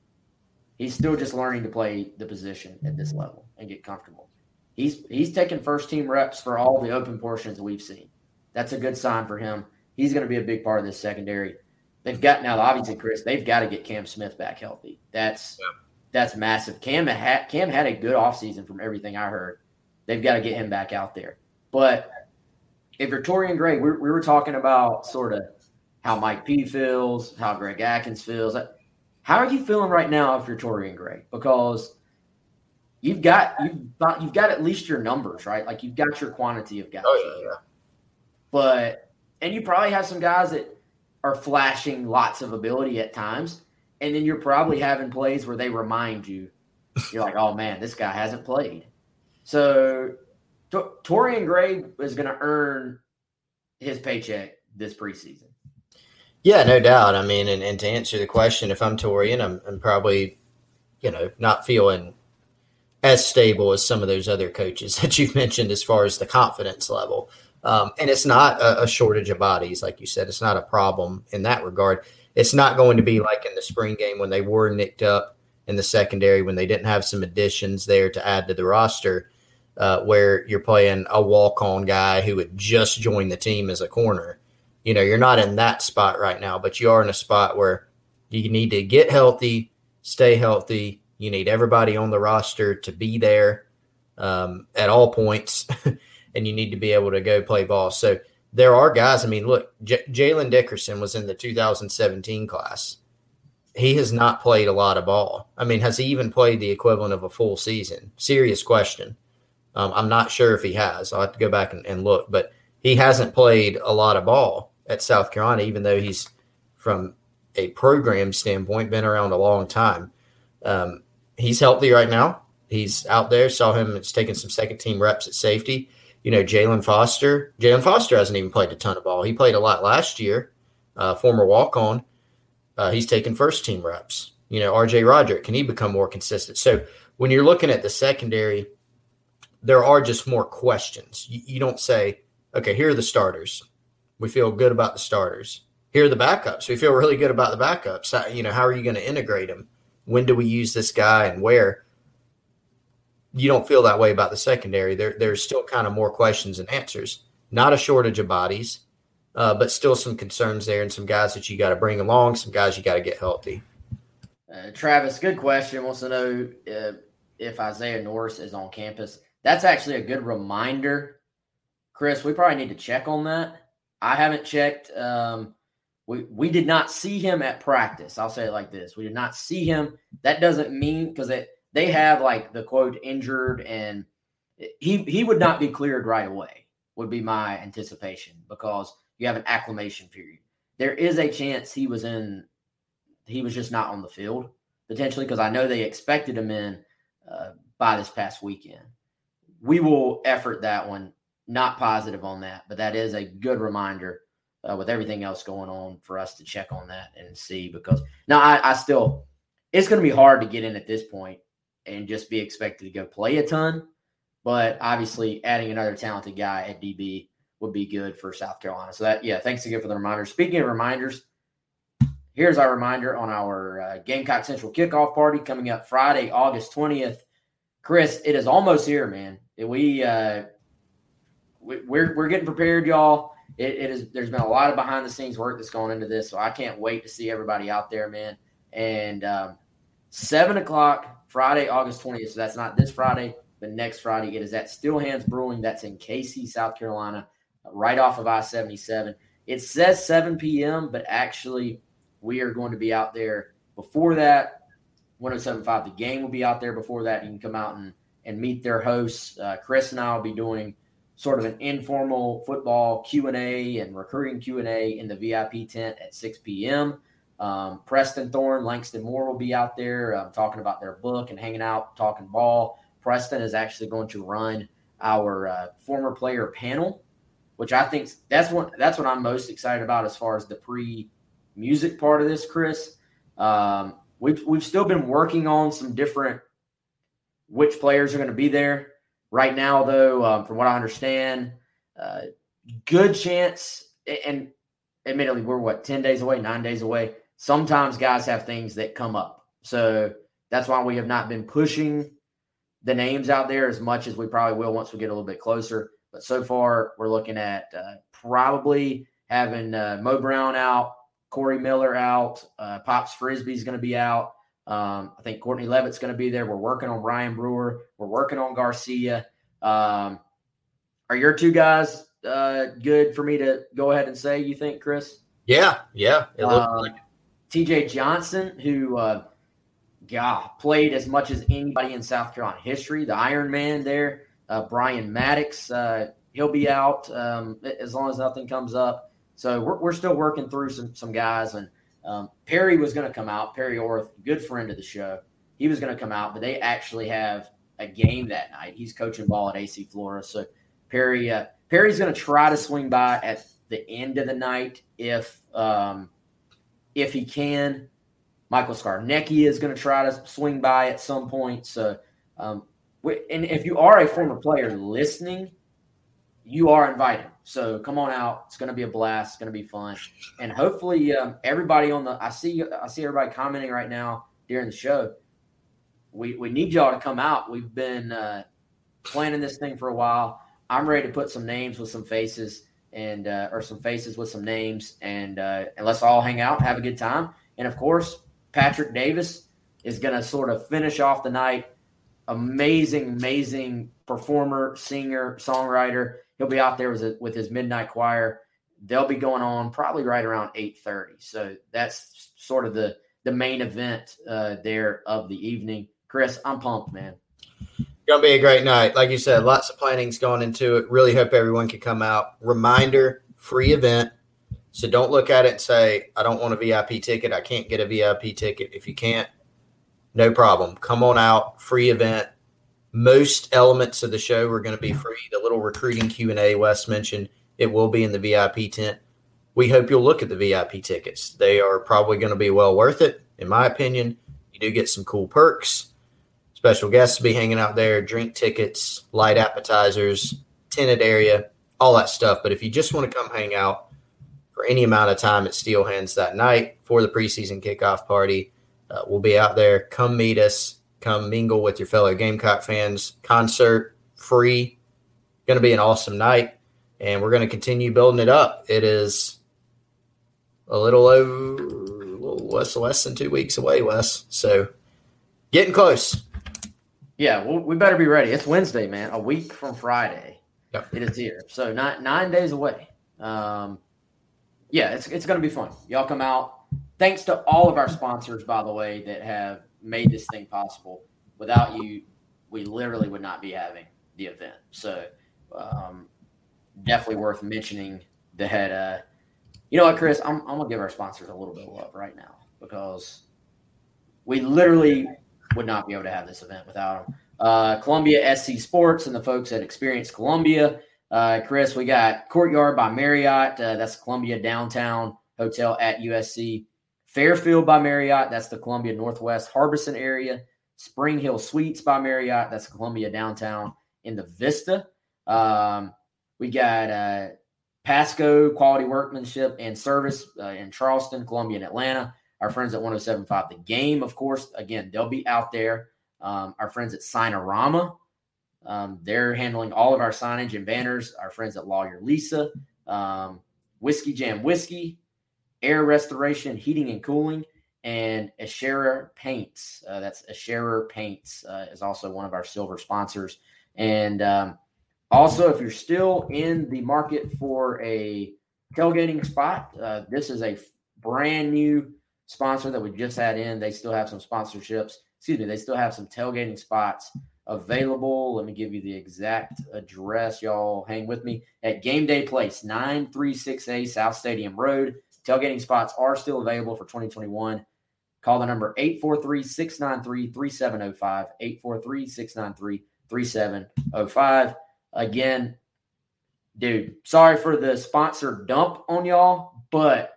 A: He's still just learning to play the position at this level and get comfortable. He's he's taking first team reps for all the open portions that we've seen. That's a good sign for him. He's going to be a big part of this secondary. They've got now obviously Chris. They've got to get Cam Smith back healthy. That's yeah. that's massive. Cam had Cam had a good offseason from everything I heard. They've got to get him back out there. But if you're Torian Gray, we, we were talking about sort of how Mike P feels, how Greg Adkins feels. How are you feeling right now if you're Torian Gray? Because you've got you've got you've got at least your numbers, right? Like you've got your quantity of guys.
B: Oh yeah, yeah.
A: But and you probably have some guys that are flashing lots of ability at times, and then you're probably having plays where they remind you, you're like, oh man, this guy hasn't played. So T- Torian Gray is going to earn his paycheck this preseason.
B: Yeah, no doubt. I mean, and, and to answer the question, if I'm Torian, I'm, I'm probably, you know, not feeling as stable as some of those other coaches <laughs> that you've mentioned as far as the confidence level. Um, and it's not a, a, shortage of bodies, like you said. It's not a problem in that regard. It's not going to be like in the spring game when they were nicked up in the secondary, when they didn't have some additions there to add to the roster, uh, where you're playing a walk on guy who had just joined the team as a corner you know, you're not in that spot right now, but you are in a spot where you need to get healthy, stay healthy. You need everybody on the roster to be there um, at all points, <laughs> and you need to be able to go play ball. So there are guys. I mean, look, J- Jaylan Dickerson was in the 2017 class. He has not played a lot of ball. I mean, has he even played the equivalent of a full season? Serious question. Um, I'm not sure if he has. I'll have to go back and, and look, but he hasn't played a lot of ball at South Carolina, even though he's from a program standpoint been around a long time. Um, he's healthy right now. He's out there. Saw him. It's taking some second team reps at safety. You know, Jalen Foster. Jalen Foster hasn't even played a ton of ball. He played a lot last year. Uh, former walk on. Uh, he's taking first team reps. You know, RJ Roderick. Can he become more consistent? So when you're looking at the secondary, there are just more questions. You, you don't say, okay, here are the starters. We feel good about the starters. Here are the backups. We feel really good about the backups. How, you know, how are you going to integrate them? When do we use this guy and where? You don't feel that way about the secondary. There, there's still kind of more questions and answers. Not a shortage of bodies, uh, but still some concerns there and some guys that you got to bring along, some guys you got to get healthy.
A: Uh, Travis, good question. Wants to know uh, if Isaiah Norris is on campus. That's actually a good reminder Chris, we probably need to check on that. I haven't checked. Um, we we did not see him at practice. I'll say it like this: we did not see him. That doesn't mean because they they have like the quote injured, and he he would not be cleared right away. Would be my anticipation because you have an acclimation period. There is a chance he was in. He was just not on the field potentially because I know they expected him in uh, by this past weekend. We will effort that one not positive on that, but that is a good reminder uh, with everything else going on for us to check on that and see because now I, I still it's going to be hard to get in at this point and just be expected to go play a ton, but obviously adding another talented guy at DB would be good for South Carolina. So that yeah, thanks again for the reminder. Speaking of reminders, here's our reminder on our uh, Gamecock Central kickoff party coming up Friday, August twentieth. Chris, it is almost here, man. We uh, we're we're getting prepared, y'all. It, it is. There's been a lot of behind the scenes work that's gone into this, so I can't wait to see everybody out there, man. And um, seven o'clock Friday, August twentieth. So that's not this Friday, but next Friday. It is at Steel Hands Brewing. That's in Cayce, South Carolina, right off of I seventy seven. It says seven p.m., but actually we are going to be out there before that. 1075 the game will be out there before that you can come out and and meet their hosts uh, chris and i will be doing sort of an informal football Q&A and recruiting Q&A in the VIP tent at 6 p.m. Um, Preston Thorn, Langston Moore will be out there um, talking about their book and hanging out, talking ball. Preston is actually going to run our uh, former player panel which I think that's what that's what I'm most excited about as far as the pre music part of this, Chris. Um, we've we've still been working on some different which players are going to be there. Right now, though, um, from what I understand, uh, good chance. And admittedly, we're what ten days away, nine days away. Sometimes guys have things that come up, so that's why we have not been pushing the names out there as much as we probably will once we get a little bit closer. But so far, we're looking at uh, probably having uh, Mo Brown out, Corey Miller out, uh, Pops Frisbee's going to be out. Um, I think Courtney Levitt's going to be there. We're working on Ryan Brewer. We're working on Garcia. Um, are your two guys uh, good for me to go ahead and say? You think, Chris?
B: Yeah, yeah.
A: Uh, like T.J. Johnson, who uh, yeah played as much as anybody in South Carolina history, the Iron Man there. Uh, Brian Maddox, uh, he'll be out um, as long as nothing comes up. So we're, we're still working through some some guys, and um, Perry was going to come out. Perry Orth, good friend of the show, he was going to come out, but they actually have a game that night. He's coaching ball at AC Flora, so Perry uh, Perry's going to try to swing by at the end of the night if um, if he can. Michael Scarnecchia is going to try to swing by at some point. So um, and if you are a former player listening, you are invited. So come on out. It's going to be a blast. It's going to be fun, and hopefully um, everybody on the I see I see everybody commenting right now during the show. We we need y'all to come out. We've been uh, planning this thing for a while. I'm ready to put some names with some faces and uh, or some faces with some names, and uh, and let's all hang out, have a good time, and of course Patrick Davis is going to sort of finish off the night amazing, amazing performer, singer, songwriter. He'll be out there with, with his midnight choir. They'll be going on probably right around eight thirty. So that's sort of the the main event uh, there of the evening. Chris, I'm pumped, man.
B: Gonna be a great night. Like you said, lots of planning's going into it. Really hope everyone can come out. Reminder: free event. So don't look at it and say, I don't want a VIP ticket. I can't get a VIP ticket. If you can't, no problem. Come on out, free event. Most elements of the show are going to be free. The little recruiting Q and A Wes mentioned it will be in the VIP tent. We hope you'll look at the VIP tickets. They are probably going to be well worth it, in my opinion. You do get some cool perks. Special guests will be hanging out there, drink tickets, light appetizers, tented area, all that stuff. But if you just want to come hang out for any amount of time at Steel Hands that night for the preseason kickoff party, uh, we'll be out there. Come meet us. Come mingle with your fellow Gamecock fans. Concert free. Going to be an awesome night, and we're going to continue building it up. It is a little over less less than two weeks away, Wes. So getting close.
A: Yeah, well, we better be ready. It's Wednesday, man. A week from Friday. Yep. It is here. So not nine days away. Um, yeah, it's it's going to be fun. Y'all come out thanks to all of our sponsors, by the way, that have made this thing possible. Without you, we literally would not be having the event. So, um, definitely worth mentioning that. Uh, you know what, Chris? I'm, I'm gonna give our sponsors a little bit of love right now because we literally would not be able to have this event without them. Uh, Columbia SC Sports and the folks at Experience Columbia. Uh, Chris, we got Courtyard by Marriott. Uh, that's Columbia downtown hotel at USC. Fairfield by Marriott, that's the Columbia Northwest Harbison area. Spring Hill Suites by Marriott, that's Columbia downtown in the Vista. Um, we got uh, Pasco Quality Workmanship and Service uh, in Charleston, Columbia, and Atlanta. Our friends at 1075 The Game, of course, again, they'll be out there. Um, our friends at Signarama, um, they're handling all of our signage and banners. Our friends at Lawyer Lisa, um, Whiskey Jam Whiskey, air restoration, heating and cooling, and Ashera Paints. Uh, that's Ashera Paints uh, is also one of our silver sponsors. And um, also, if you're still in the market for a tailgating spot, uh, this is a brand new sponsor that we just had in. They still have some sponsorships. Excuse me, they still have some tailgating spots available. Let me give you the exact address. Y'all hang with me at Game Day Place, 936A South Stadium Road. Tailgating spots are still available for 2021. Call the number 843 693 3705. 843 693 3705. Again, dude, sorry for the sponsor dump on y'all, but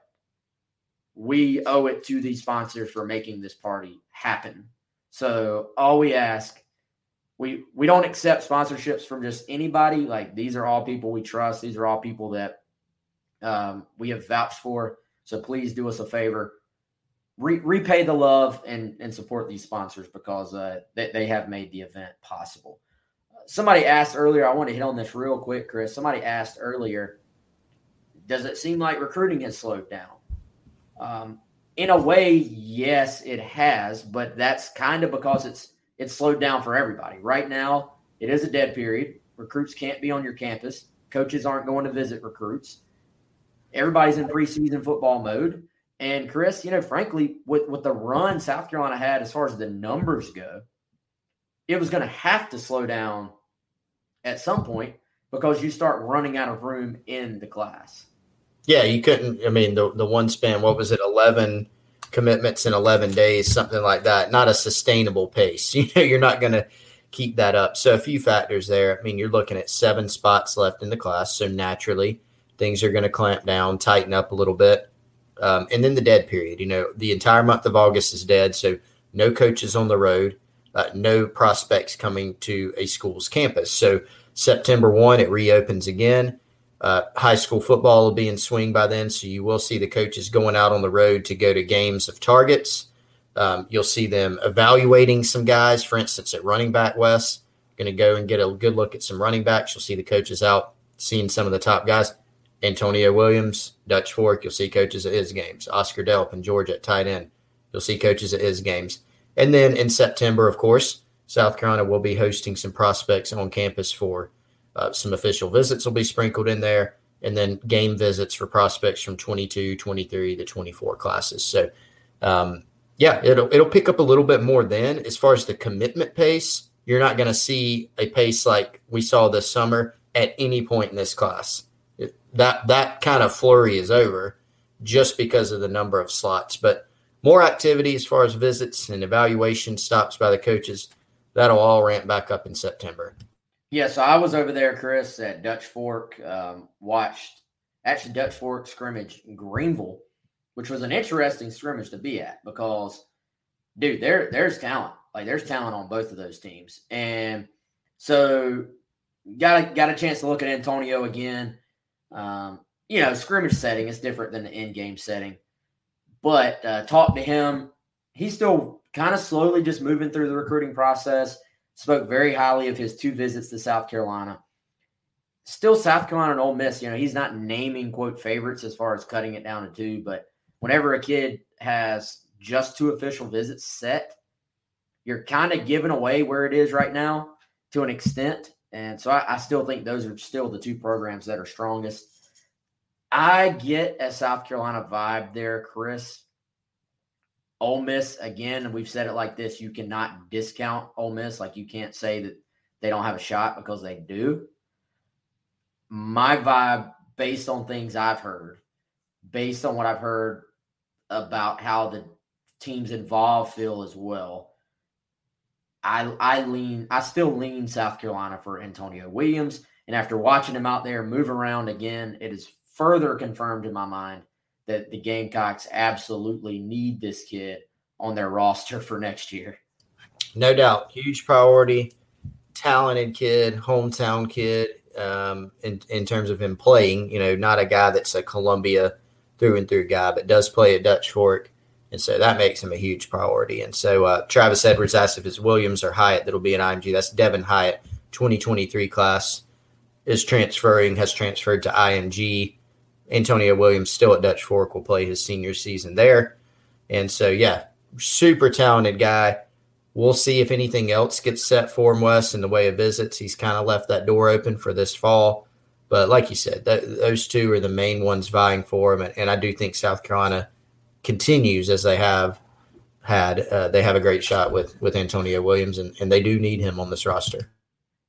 A: we owe it to these sponsors for making this party happen. So all we ask, we we don't accept sponsorships from just anybody. Like these are all people we trust. These are all people that um, we have vouched for. So please do us a favor, Re- repay the love and and support these sponsors because uh, they, they have made the event possible. Somebody asked earlier. I want to hit on this real quick, Chris. Somebody asked earlier. Does it seem like recruiting has slowed down? Um, in a way, yes, it has, but that's kind of because it's it's slowed down for everybody. Right now, it is a dead period. Recruits can't be on your campus. Coaches aren't going to visit recruits. Everybody's in preseason football mode. And Chris, you know, frankly, with, with the run South Carolina had as far as the numbers go, it was going to have to slow down at some point because you start running out of room in the class.
B: Yeah, you couldn't. I mean, the the one span, what was it, eleven commitments in eleven days, something like that. Not a sustainable pace. <laughs> You know, you're not going to keep that up. So a few factors there. I mean, you're looking at seven spots left in the class, so naturally things are going to clamp down, tighten up a little bit, um, and then the dead period. You know, the entire month of August is dead, so no coaches on the road, uh, no prospects coming to a school's campus. So September one, it reopens again. Uh, high school football will be in swing by then, so you will see the coaches going out on the road to go to games of targets. Um, you'll see them evaluating some guys. For instance, at running back, Wes, going to go and get a good look at some running backs. You'll see the coaches out seeing some of the top guys. Antonio Williams, Dutch Fork, you'll see coaches at his games. Oscar Delp and Georgia at tight end, you'll see coaches at his games. And then in September, of course, South Carolina will be hosting some prospects on campus for uh, some official visits will be sprinkled in there, and then game visits for prospects from 22, 23 to 24 classes. So, um, yeah, it'll it'll pick up a little bit more then. As far as the commitment pace, you're not going to see a pace like we saw this summer at any point in this class. That that kind of flurry is over just because of the number of slots, but more activity as far as visits and evaluation stops by the coaches. That'll all ramp back up in September.
A: Yeah, so I was over there, Chris, at Dutch Fork. Um, watched actually Dutch Fork scrimmage Greenville, which was an interesting scrimmage to be at because, dude, there there's talent. Like there's talent on both of those teams, and so got a, got a chance to look at Antonio again. Um, you know, scrimmage setting is different than the in game setting, but uh, talk to him. He's still kind of slowly just moving through the recruiting process spoke very highly of his two visits to South Carolina. Still, South Carolina and Ole Miss, you know, he's not naming quote favorites as far as cutting it down to two, but whenever a kid has just two official visits set, you're kind of giving away where it is right now to an extent. And so I, I still think those are still the two programs that are strongest. I get a South Carolina vibe there, Chris. Ole Miss, again, we've said it like this you cannot discount Ole Miss. Like you can't say that they don't have a shot because they do. My vibe, based on things I've heard, based on what I've heard about how the teams involved feel as well, I I lean I still lean South Carolina for Antonio Williams. And after watching him out there move around again, it is further confirmed in my mind that the Gamecocks absolutely need this kid on their roster for next year.
B: No doubt. Huge priority, talented kid, hometown kid, um, in, in terms of him playing. You know, not a guy that's a Columbia through and through guy, but does play at Dutch Fork. And so that makes him a huge priority. And so uh, Travis Edwards asked if it's Williams or Hyatt that'll be an IMG. That's Devin Hyatt, 2023 class, is transferring, has transferred to IMG. Antonio Williams, still at Dutch Fork, will play his senior season there. And so, yeah, super talented guy. We'll see if anything else gets set for him, Wes, in the way of visits. He's kind of left that door open for this fall. But like you said, those two are the main ones vying for him. And, and, I do think South Carolina continues as they have had. Uh, they have a great shot with with Antonio Williams, and, and they do need him on this roster.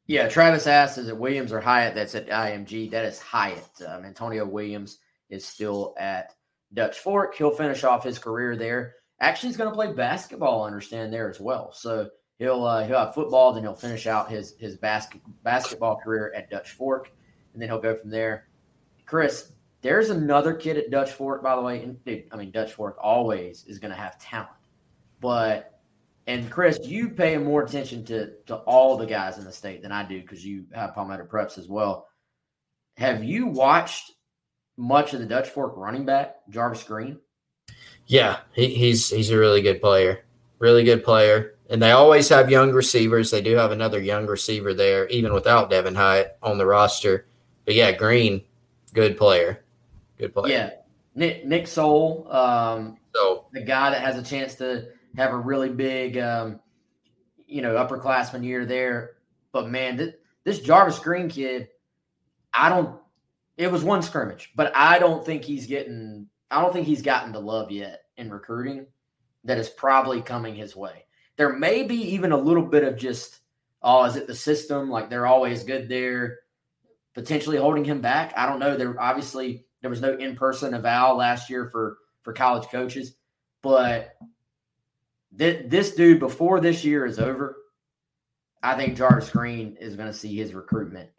A: Yeah, Travis asked, is it Williams or Hyatt that's at IMG? That is Hyatt. Um, Antonio Williams is still at Dutch Fork. He'll finish off his career there. Actually, he's going to play basketball, I understand, there as well. So he'll uh, he'll have football, then he'll finish out his his basket, basketball career at Dutch Fork. and then he'll go from there. Chris, there's another kid at Dutch Fork, by the way. And dude, I mean, Dutch Fork always is going to have talent, but and Chris, you pay more attention to to all the guys in the state than I do because you have Palmetto Preps as well. Have you watched much of the Dutch Fork running back Jarvis Green?
B: Yeah, he, he's he's a really good player, really good player, and they always have young receivers. They do have another young receiver there, even without Devin Hyatt on the roster. But yeah, Green, good player, good player.
A: Yeah, Nick Nick Soul, um,
B: so
A: the guy that has a chance to have a really big, um, you know, upperclassman year there. But man, th- this Jarvis Green kid, I don't. It was one scrimmage, but I don't think he's getting. I don't think he's gotten the love yet in recruiting that is probably coming his way. There may be even a little bit of just, oh, is it the system? Like they're always good there, potentially holding him back. I don't know. They're obviously there was no in person eval last year for for college coaches, but th- this dude before this year is over, I think Jarvis Green is going to see his recruitment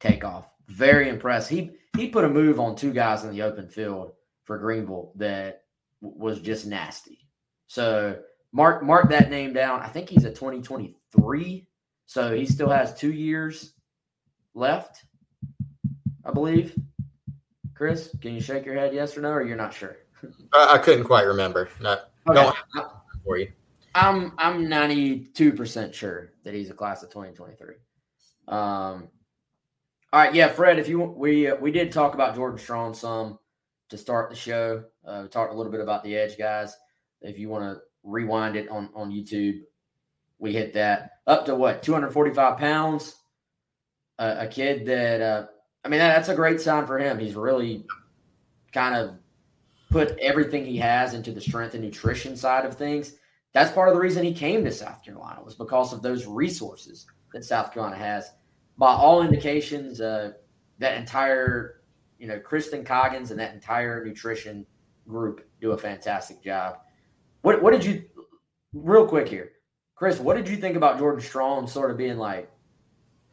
A: take off. Very impressed. He he put a move on two guys in the open field for Greenville that w- was just nasty. So mark mark that name down. I think he's a 2023, so he still has two years left, I believe. Chris, can you shake your head yes or no, or you're not sure?
B: I, I couldn't quite remember. Not
A: Okay.
B: don't have for you.
A: I'm I'm 92% sure that he's a class of 2023. Um all right, yeah, Fred, if you we uh, we did talk about Jordan Strong some to start the show. Uh, we talked a little bit about the edge guys. If you want to rewind it on on YouTube, we hit that up to what 245 pounds. Uh, a kid that uh, I mean that's a great sign for him. He's really kind of put everything he has into the strength and nutrition side of things that's part of the reason he came to South Carolina was because of those resources that South Carolina has. By all indications, uh, that entire, you know, Kristen Coggins and that entire nutrition group do a fantastic job. What what did you real quick here, Chris? What did you think about Jordan Strong sort of being like,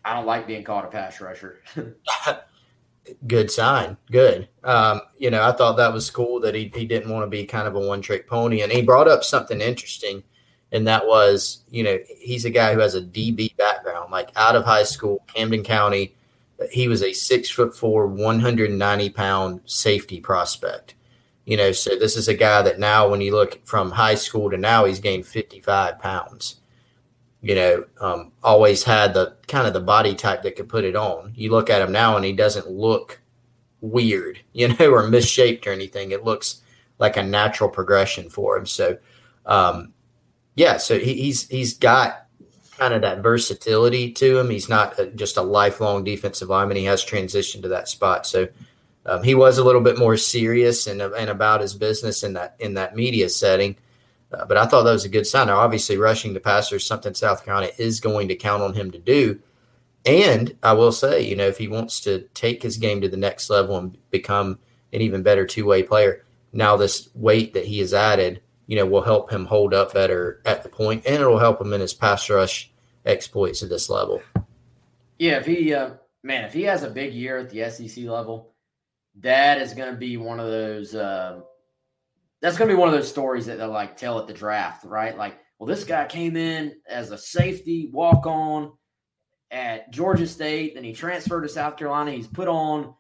A: I don't like being called a pass rusher? <laughs>
B: good sign. Good. Um, you know, I thought that was cool that he, he didn't want to be kind of a one trick pony. And he brought up something interesting, and that was, you know, he's a guy who has a DB background, like out of high school, Camden County. He was a six foot four, 190 pound safety prospect. You know, so this is a guy that now, when you look from high school to now, he's gained 55 pounds you know, um, always had the kind of the body type that could put it on. You look at him now and he doesn't look weird, <laughs> you know, or misshaped or anything. It looks like a natural progression for him. So, um, yeah, so he, he's he's got kind of that versatility to him. He's not a, just a lifelong defensive lineman. He has transitioned to that spot. So um, he was a little bit more serious and and about his business in that in that media setting. Uh, but I thought that was a good sign. Now, obviously, rushing the passer is something South Carolina is going to count on him to do. And I will say, you know, if he wants to take his game to the next level and become an even better two way player, now this weight that he has added, you know, will help him hold up better at the point, and it will help him in his pass rush exploits at this level.
A: Yeah, if he uh, man, if he has a big year at the SEC level, that is going to be one of those. Uh, that's going to be one of those stories that they'll like tell at the draft, right? Like, well, this guy came in as a safety walk on at Georgia State, then he transferred to South Carolina. He's put on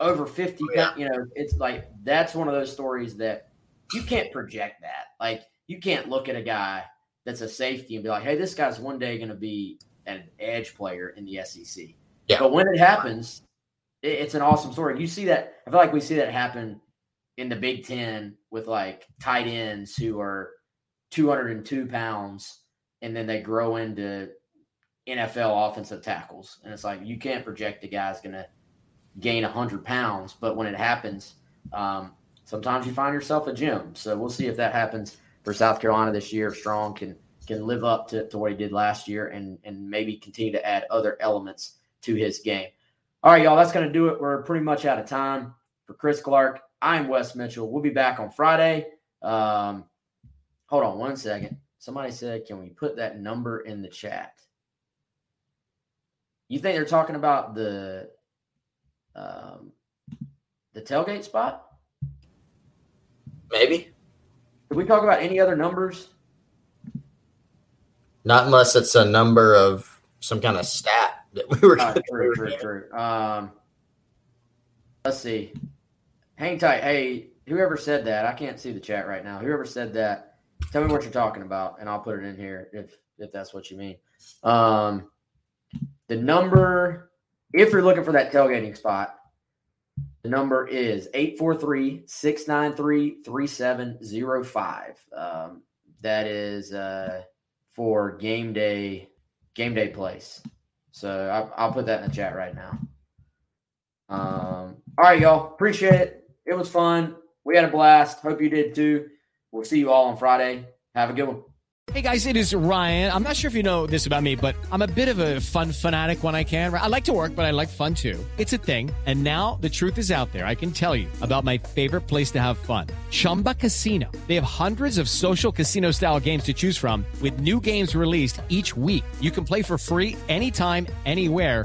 A: over 50,
B: Yeah.
A: you know, it's like that's one of those stories that you can't project that. Like, you can't look at a guy that's a safety and be like, hey, this guy's one day going to be an edge player in the SEC.
B: Yeah.
A: But when it happens, it's an awesome story. You see that, I feel like we see that happen in the Big Ten with like tight ends who are 202 pounds and then they grow into NFL offensive tackles. And it's like you can't project a guy's going to gain 100 pounds, but when it happens, um, sometimes you find yourself a gym. So we'll see if that happens for South Carolina this year. If Strong can can live up to, to what he did last year and and maybe continue to add other elements to his game. All right, y'all, that's going to do it. We're pretty much out of time. For Chris Clark, I'm Wes Mitchell. We'll be back on Friday. Um, hold on one second. Somebody said, can we put that number in the chat? You think they're talking about the Um, the tailgate spot.
B: Maybe
A: Did we talk about any other numbers?
B: not unless it's a number of some kind of stat that we were.
A: Uh, true, <laughs> true, true. Um, let's see. Hang tight. Hey, whoever said that, I can't see the chat right now. Whoever said that, tell me what you're talking about, and I'll put it in here if if that's what you mean. Um, the number, if you're looking for that tailgating spot, the number is 843-693-3705. Um, that is uh, for game day game day place. So I, I'll put that in the chat right now. Um, all right, y'all. Appreciate it. It was fun. We had a blast. Hope you did too. We'll see you all on Friday. Have a good one.
C: Hey guys, it is Ryan. I'm not sure if you know this about me, but I'm a bit of a fun fanatic when I can. I like to work, but I like fun too. It's a thing. And now the truth is out there. I can tell you about my favorite place to have fun Chumba Casino. They have hundreds of social casino style games to choose from, with new games released each week. You can play for free anytime, anywhere.